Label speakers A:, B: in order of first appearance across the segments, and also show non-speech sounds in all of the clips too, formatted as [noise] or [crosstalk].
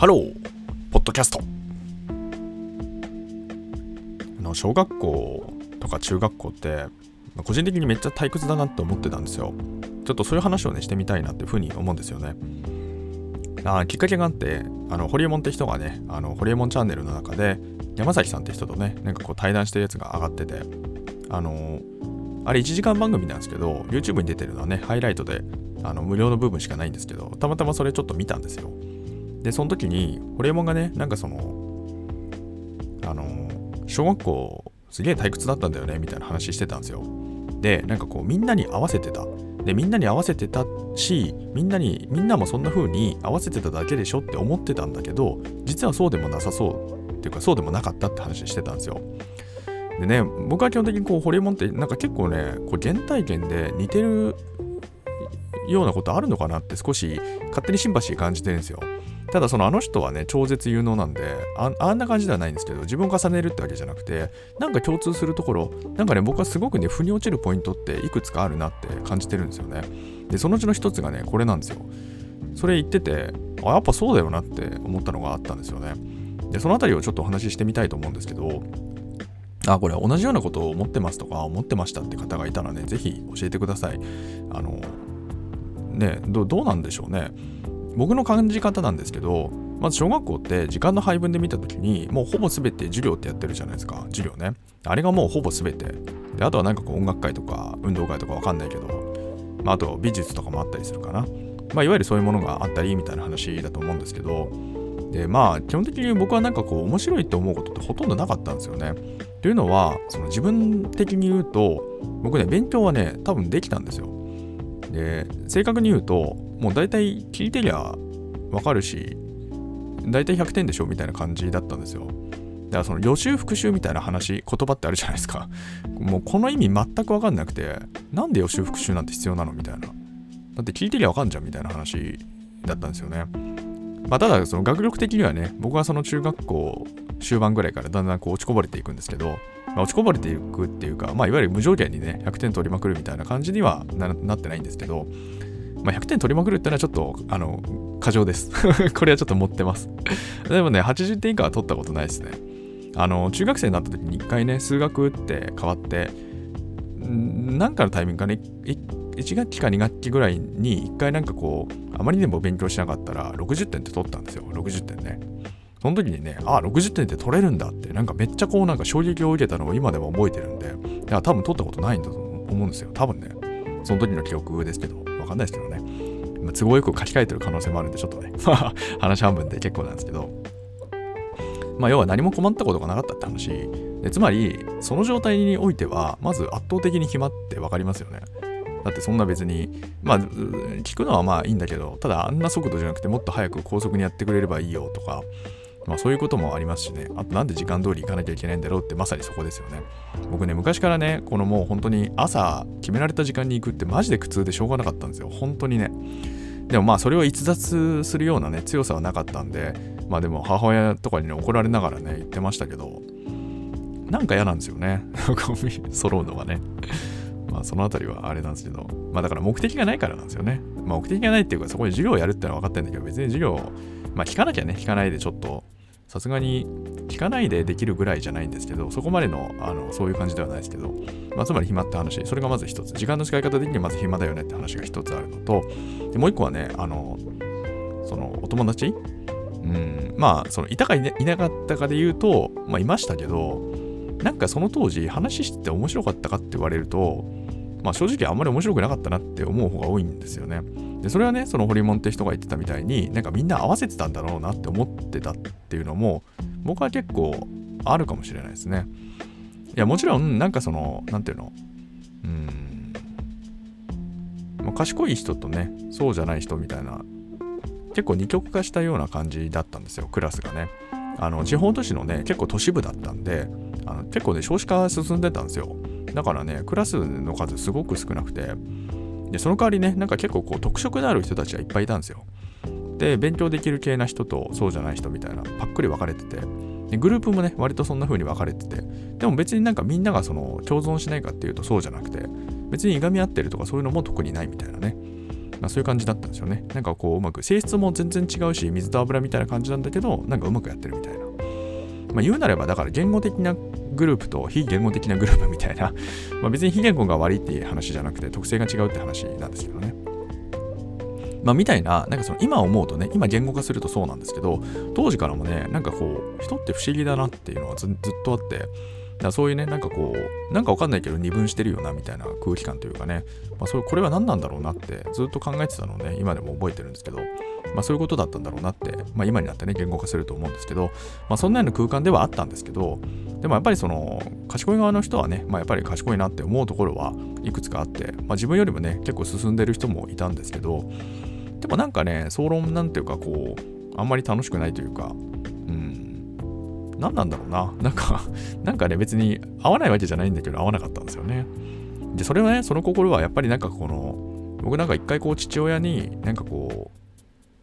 A: ハローポッドキャスト。あの小学校とか中学校って個人的にめっちゃ退屈だなって思ってたんですよ。ちょっとそういう話をねしてみたいなっていうふうに思うんですよね。あきっかけがあってあのホリエモンって人がねあのホリエモンチャンネルの中で山崎さんって人とねなんかこう対談してるやつが上がっててあのあれ1時間番組なんですけど YouTube に出てるのはねハイライトであの無料の部分しかないんですけどたまたまそれちょっと見たんですよ。でその時にホリエモンがねなんかそのあの小学校すげえ退屈だったんだよねみたいな話してたんですよ。でなんかこうみんなに合わせてた。でみんなに合わせてたしみんなにみんなもそんな風に合わせてただけでしょって思ってたんだけど実はそうでもなさそう。っていうかそうでもなかったって話してたんですよ。でね僕は基本的にこうホリエモンってなんか結構ねこう原体験で似てるようなことあるのかなって少し勝手にシンパシー感じてるんですよ。ただそのあの人はね超絶有能なんであんな感じではないんですけど自分を重ねるってわけじゃなくてなんか共通するところなんかね僕はすごくね腑に落ちるポイントっていくつかあるなって感じてるんですよねでそのうちの一つがねこれなんですよそれ言っててあやっぱそうだよなって思ったのがあったんですよねでそのあたりをちょっとお話ししてみたいと思うんですけどあ、これ同じようなことを思ってますとか思ってましたって方がいたらね、ぜひ教えてください。あの、ねど、どうなんでしょうね。僕の感じ方なんですけど、まず小学校って時間の配分で見たときに、もうほぼ全て授業ってやってるじゃないですか。授業ね。あれがもうほぼ全て。で、あとはなんかこう音楽会とか運動会とかわかんないけど、まあ、あと美術とかもあったりするかな。まあ、いわゆるそういうものがあったりみたいな話だと思うんですけど、で、まあ、基本的に僕はなんかこう面白いって思うことってほとんどなかったんですよね。というのは、その自分的に言うと、僕ね、勉強はね、多分できたんですよ。で、正確に言うと、もう大体聞いてりゃわかるし、大体100点でしょみたいな感じだったんですよ。だからその予習復習みたいな話、言葉ってあるじゃないですか。もうこの意味全くわかんなくて、なんで予習復習なんて必要なの？みたいな。だって聞いてりゃわかんじゃんみたいな話だったんですよね。まあ、ただ、その学力的にはね、僕はその中学校終盤ぐらいからだんだんこう落ちこぼれていくんですけど、まあ、落ちこぼれていくっていうか、まあ、いわゆる無条件にね、100点取りまくるみたいな感じにはなってないんですけど、まあ、100点取りまくるってのはちょっと、あの、過剰です。[laughs] これはちょっと持ってます。[laughs] でもね、80点以下は取ったことないですね。あの、中学生になった時に一回ね、数学って変わって、なんかのタイミングかね、1学期か2学期ぐらいに1回なんかこう、あまりにも勉強しなかったら60点って取ったんですよ。60点ね。その時にね、ああ、60点って取れるんだって、なんかめっちゃこうなんか衝撃を受けたのを今でも覚えてるんで、いや多分取ったことないんだと思うんですよ。多分ね、その時の記憶ですけど、かんないですけどね。ま、都合よく書き換えてる可能性もあるんで、ちょっとね、[laughs] 話半分で結構なんですけど、まあ要は何も困ったことがなかったって話。でつまり、その状態においては、まず圧倒的に暇って分かりますよね。だってそんな別に、まあ、聞くのはまあいいんだけど、ただあんな速度じゃなくてもっと早く高速にやってくれればいいよとか、まあそういうこともありますしね。あとなんで時間通り行かなきゃいけないんだろうってまさにそこですよね。僕ね、昔からね、このもう本当に朝決められた時間に行くってマジで苦痛でしょうがなかったんですよ。本当にね。でもまあそれを逸脱するようなね、強さはなかったんで、まあでも母親とかにね、怒られながらね、言ってましたけど、なんか嫌なんですよねゴミ。[laughs] 揃うのがね。まあそのあたりはあれなんですけど、まあだから目的がないからなんですよね。まあ目的がないっていうかそこに授業をやるってのは分かってるんだけど、別に授業、まあ聞かなきゃね、聞かないでちょっと、さすがに聞かないでできるぐらいじゃないんですけど、そこまでの、あの、そういう感じではないですけど、まあつまり暇って話、それがまず一つ。時間の使い方的にはまず暇だよねって話が一つあるのと、でもう一個はね、あの、そのお友達？うん、まあ、そのいたかいなかったかで言うと、まあいましたけど、なんかその当時話してて面白かったかって言われると、まあ正直あんまり面白くなかったなって思う方が多いんですよね。で、それはね、そのホリモンって人が言ってたみたいに、なんかみんな合わせてたんだろうなって思ってたっていうのも、僕は結構あるかもしれないですね。いや、もちろん、なんかその、なんていうの、うん、まあ、賢い人とね、そうじゃない人みたいな、結構二極化したような感じだったんですよ、クラスがね。あの地方都市のね、結構都市部だったんで、あの結構ね、少子化進んでたんですよ。だからね、クラスの数すごく少なくて、で、その代わりね、なんか結構こう特色である人たちがいっぱいいたんですよ。で、勉強できる系な人とそうじゃない人みたいな、パックリ分かれてて、でグループもね、割とそんな風に分かれてて、でも別になんかみんながその共存しないかっていうとそうじゃなくて、別にいがみ合ってるとかそういうのも特にないみたいなね。まあ、そういう感じだったんですよね。なんかこううまく性質も全然違うし水と油みたいな感じなんだけどなんかうまくやってるみたいな。まあ、言うなればだから言語的なグループと非言語的なグループみたいな [laughs] まあ別に非言語が悪いっていう話じゃなくて特性が違うって話なんですけどね。まあ、みたいな、なんかその今思うとね、今言語化するとそうなんですけど、当時からもね、なんかこう、人って不思議だなっていうのはずっとあって、だそういうね、なんかこう、なんかわかんないけど二分してるよなみたいな空気感というかね、まあ、それこれは何なんだろうなってずっと考えてたのをね、今でも覚えてるんですけど、まあ、そういうことだったんだろうなって、まあ、今になってね、言語化すると思うんですけど、まあ、そんなような空間ではあったんですけど、でもやっぱりその、賢い側の人はね、まあ、やっぱり賢いなって思うところはいくつかあって、まあ、自分よりもね、結構進んでる人もいたんですけど、でもなんかね、総論なんていうか、こう、あんまり楽しくないというか、何なんだろうな。なんか [laughs] なんかね、別に合わないわけじゃないんだけど、合わなかったんですよね。で、それはね、その心はやっぱりなんかこの、僕なんか一回こう父親になんかこ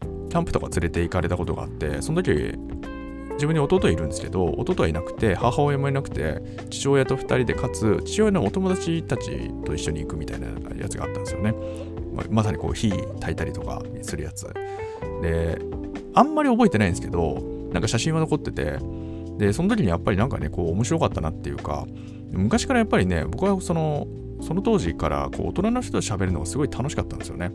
A: う、キャンプとか連れて行かれたことがあって、その時、自分に弟いるんですけど、弟はいなくて、母親もいなくて、父親と2人で、かつ、父親のお友達たちと一緒に行くみたいなやつがあったんですよね。ままさにこう火炊いたりとかするやつであんまり覚えてないんですけどなんか写真は残っててでその時にやっぱりなんかねこう面白かったなっていうか昔からやっぱりね僕はそのその当時からこう大人の人と喋るのがすごい楽しかったんですよね。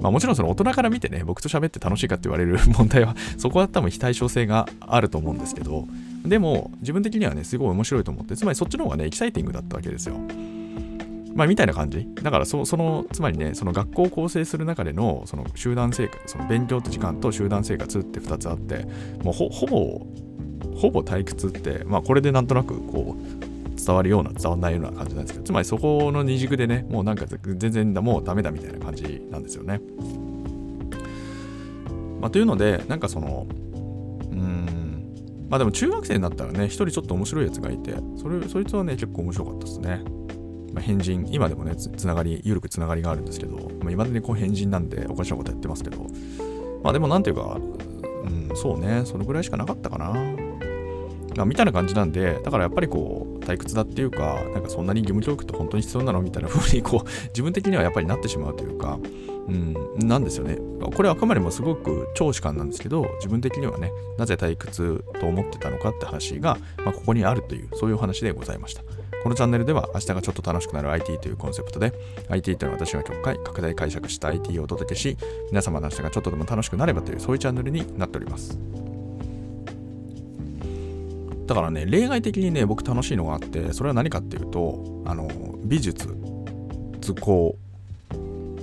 A: まあもちろんその大人から見てね、僕と喋って楽しいかって言われる [laughs] 問題は、そこは多分非対称性があると思うんですけど、でも自分的にはね、すごい面白いと思って、つまりそっちの方がね、エキサイティングだったわけですよ。まあ、みたいな感じ。だからそ、その、つまりね、その学校を構成する中での、その集団生活、その勉強と時間と集団生活って2つあって、もうほほぼ、ほぼ退屈って、まあ、これでなんとなく、こう、伝わるような、伝わらないような感じなんですけど、つまりそこの二軸でね、もうなんか全然だ、もうダメだみたいな感じなんですよね。まあ、というので、なんかその、うん、まあでも中学生になったらね、一人ちょっと面白いやつがいて、それ、そいつはね、結構面白かったですね。まあ、変人、今でもねつ、ながり、緩くつながりがあるんですけど、まあ、未だにこう変人なんでおかしなことやってますけど、まあでもなんていうか、うん、そうね、そのぐらいしかなかったかな。ま、みたいな感じなんで、だからやっぱりこう、退屈だっていうか、なんかそんなに義務教育って本当に必要なの？みたいな風にこう、[laughs] 自分的にはやっぱりなってしまうというか、うん、なんですよね。これはあくまでもすごく超主観なんですけど、自分的にはね、なぜ退屈と思ってたのかって話が、まあ、ここにあるという、そういうお話でございました。このチャンネルでは明日がちょっと楽しくなる IT というコンセプトで IT というのは私が極快拡大解釈した IT をお届けし皆様の明日がちょっとでも楽しくなればというそういうチャンネルになっておりますだからね例外的にね僕楽しいのがあってそれは何かっていうとあの美術図工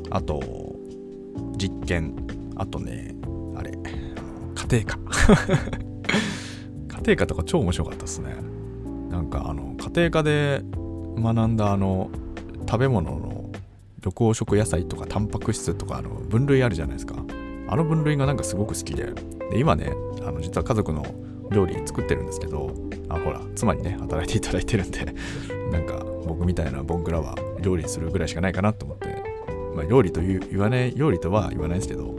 A: あと実験あとねあれ家庭科。[laughs] 家庭科とか超面白かったですね。なんかあの家庭科で学んだあの食べ物の緑黄色野菜とかタンパク質とかあの分類あるじゃないですか。あの分類がなんかすごく好きで。で今ねあの実は家族の料理作ってるんですけどあほら妻にね働いていただいてるんで [laughs] なんか僕みたいなボンクラは料理するぐらいしかないかなと思ってまあ料理という言わない料理とは言わないですけど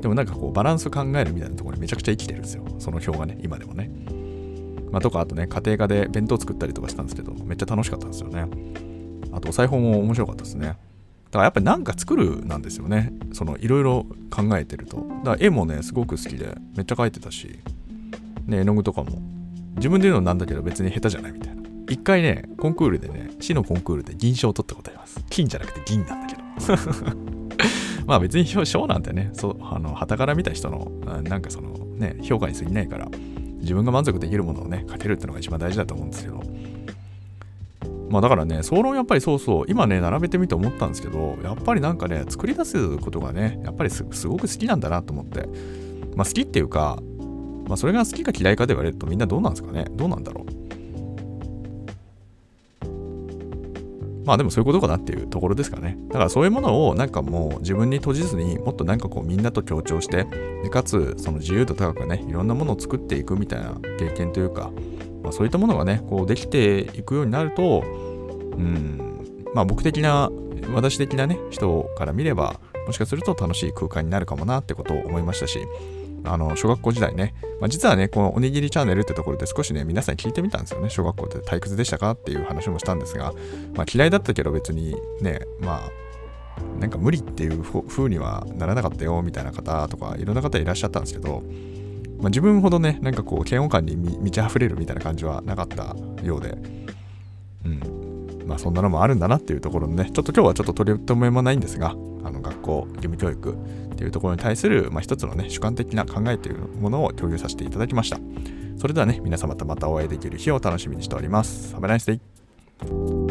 A: でもなんかこうバランス考えるみたいなところにめちゃくちゃ生きてるんですよその表がね今でもねまあ、とか、あとね、家庭科で弁当作ったりとかしたんですけど、めっちゃ楽しかったんですよね。あと、お裁縫も面白かったですね。だからやっぱりなんか作るなんですよね。そのいろいろ考えてると。だから絵もね、すごく好きで、めっちゃ描いてたし、ね、絵の具とかも。自分で言うのなんだけど別に下手じゃないみたいな。一回ね、コンクールでね、市のコンクールで銀賞を取ったことあります。金じゃなくて銀なんだけど。[laughs] まあ別に賞なんてね、そう、あの、旗から見た人の、なんかそのね、評価に過ぎないから、自分が満足できるものをね、かけるってのが一番大事だと思うんですけど。まあだからね、総論やっぱりそうそう、今ね、並べてみて思ったんですけど、やっぱりなんかね、作り出すことがね、やっぱりすごく好きなんだなと思って。まあ好きっていうか、まあそれが好きか嫌いかで言われるとみんなどうなんですかね？どうなんだろう？まあでもそういうことかなっていうところですかね。だからそういうものをなんかもう自分に閉じずにもっとなんかこうみんなと協調してかつその自由度高くねいろんなものを作っていくみたいな経験というか、まあ、そういったものがねこうできていくようになるとうんまあ僕的な私的なね人から見ればもしかすると楽しい空間になるかもなってことを思いましたしあの、小学校時代ね、まあ、実はね、このおにぎりチャンネルってところで少しね、皆さんに聞いてみたんですよね。小学校で退屈でしたかっていう話もしたんですが、まあ、嫌いだったけど別にね、まあ、なんか無理っていう風にはならなかったよみたいな方とかいろんな方いらっしゃったんですけど、まあ、自分ほどねなんかこう嫌悪感に満ち溢れるみたいな感じはなかったようでうんまあそんなのもあるんだなっていうところでねちょっと今日はちょっと取り留めもないんですがあの学校義務教育っていうところに対する、まあ、一つのね主観的な考えというものを共有させていただきました。それではね皆様とまたお会いできる日を楽しみにしております。Have a nice day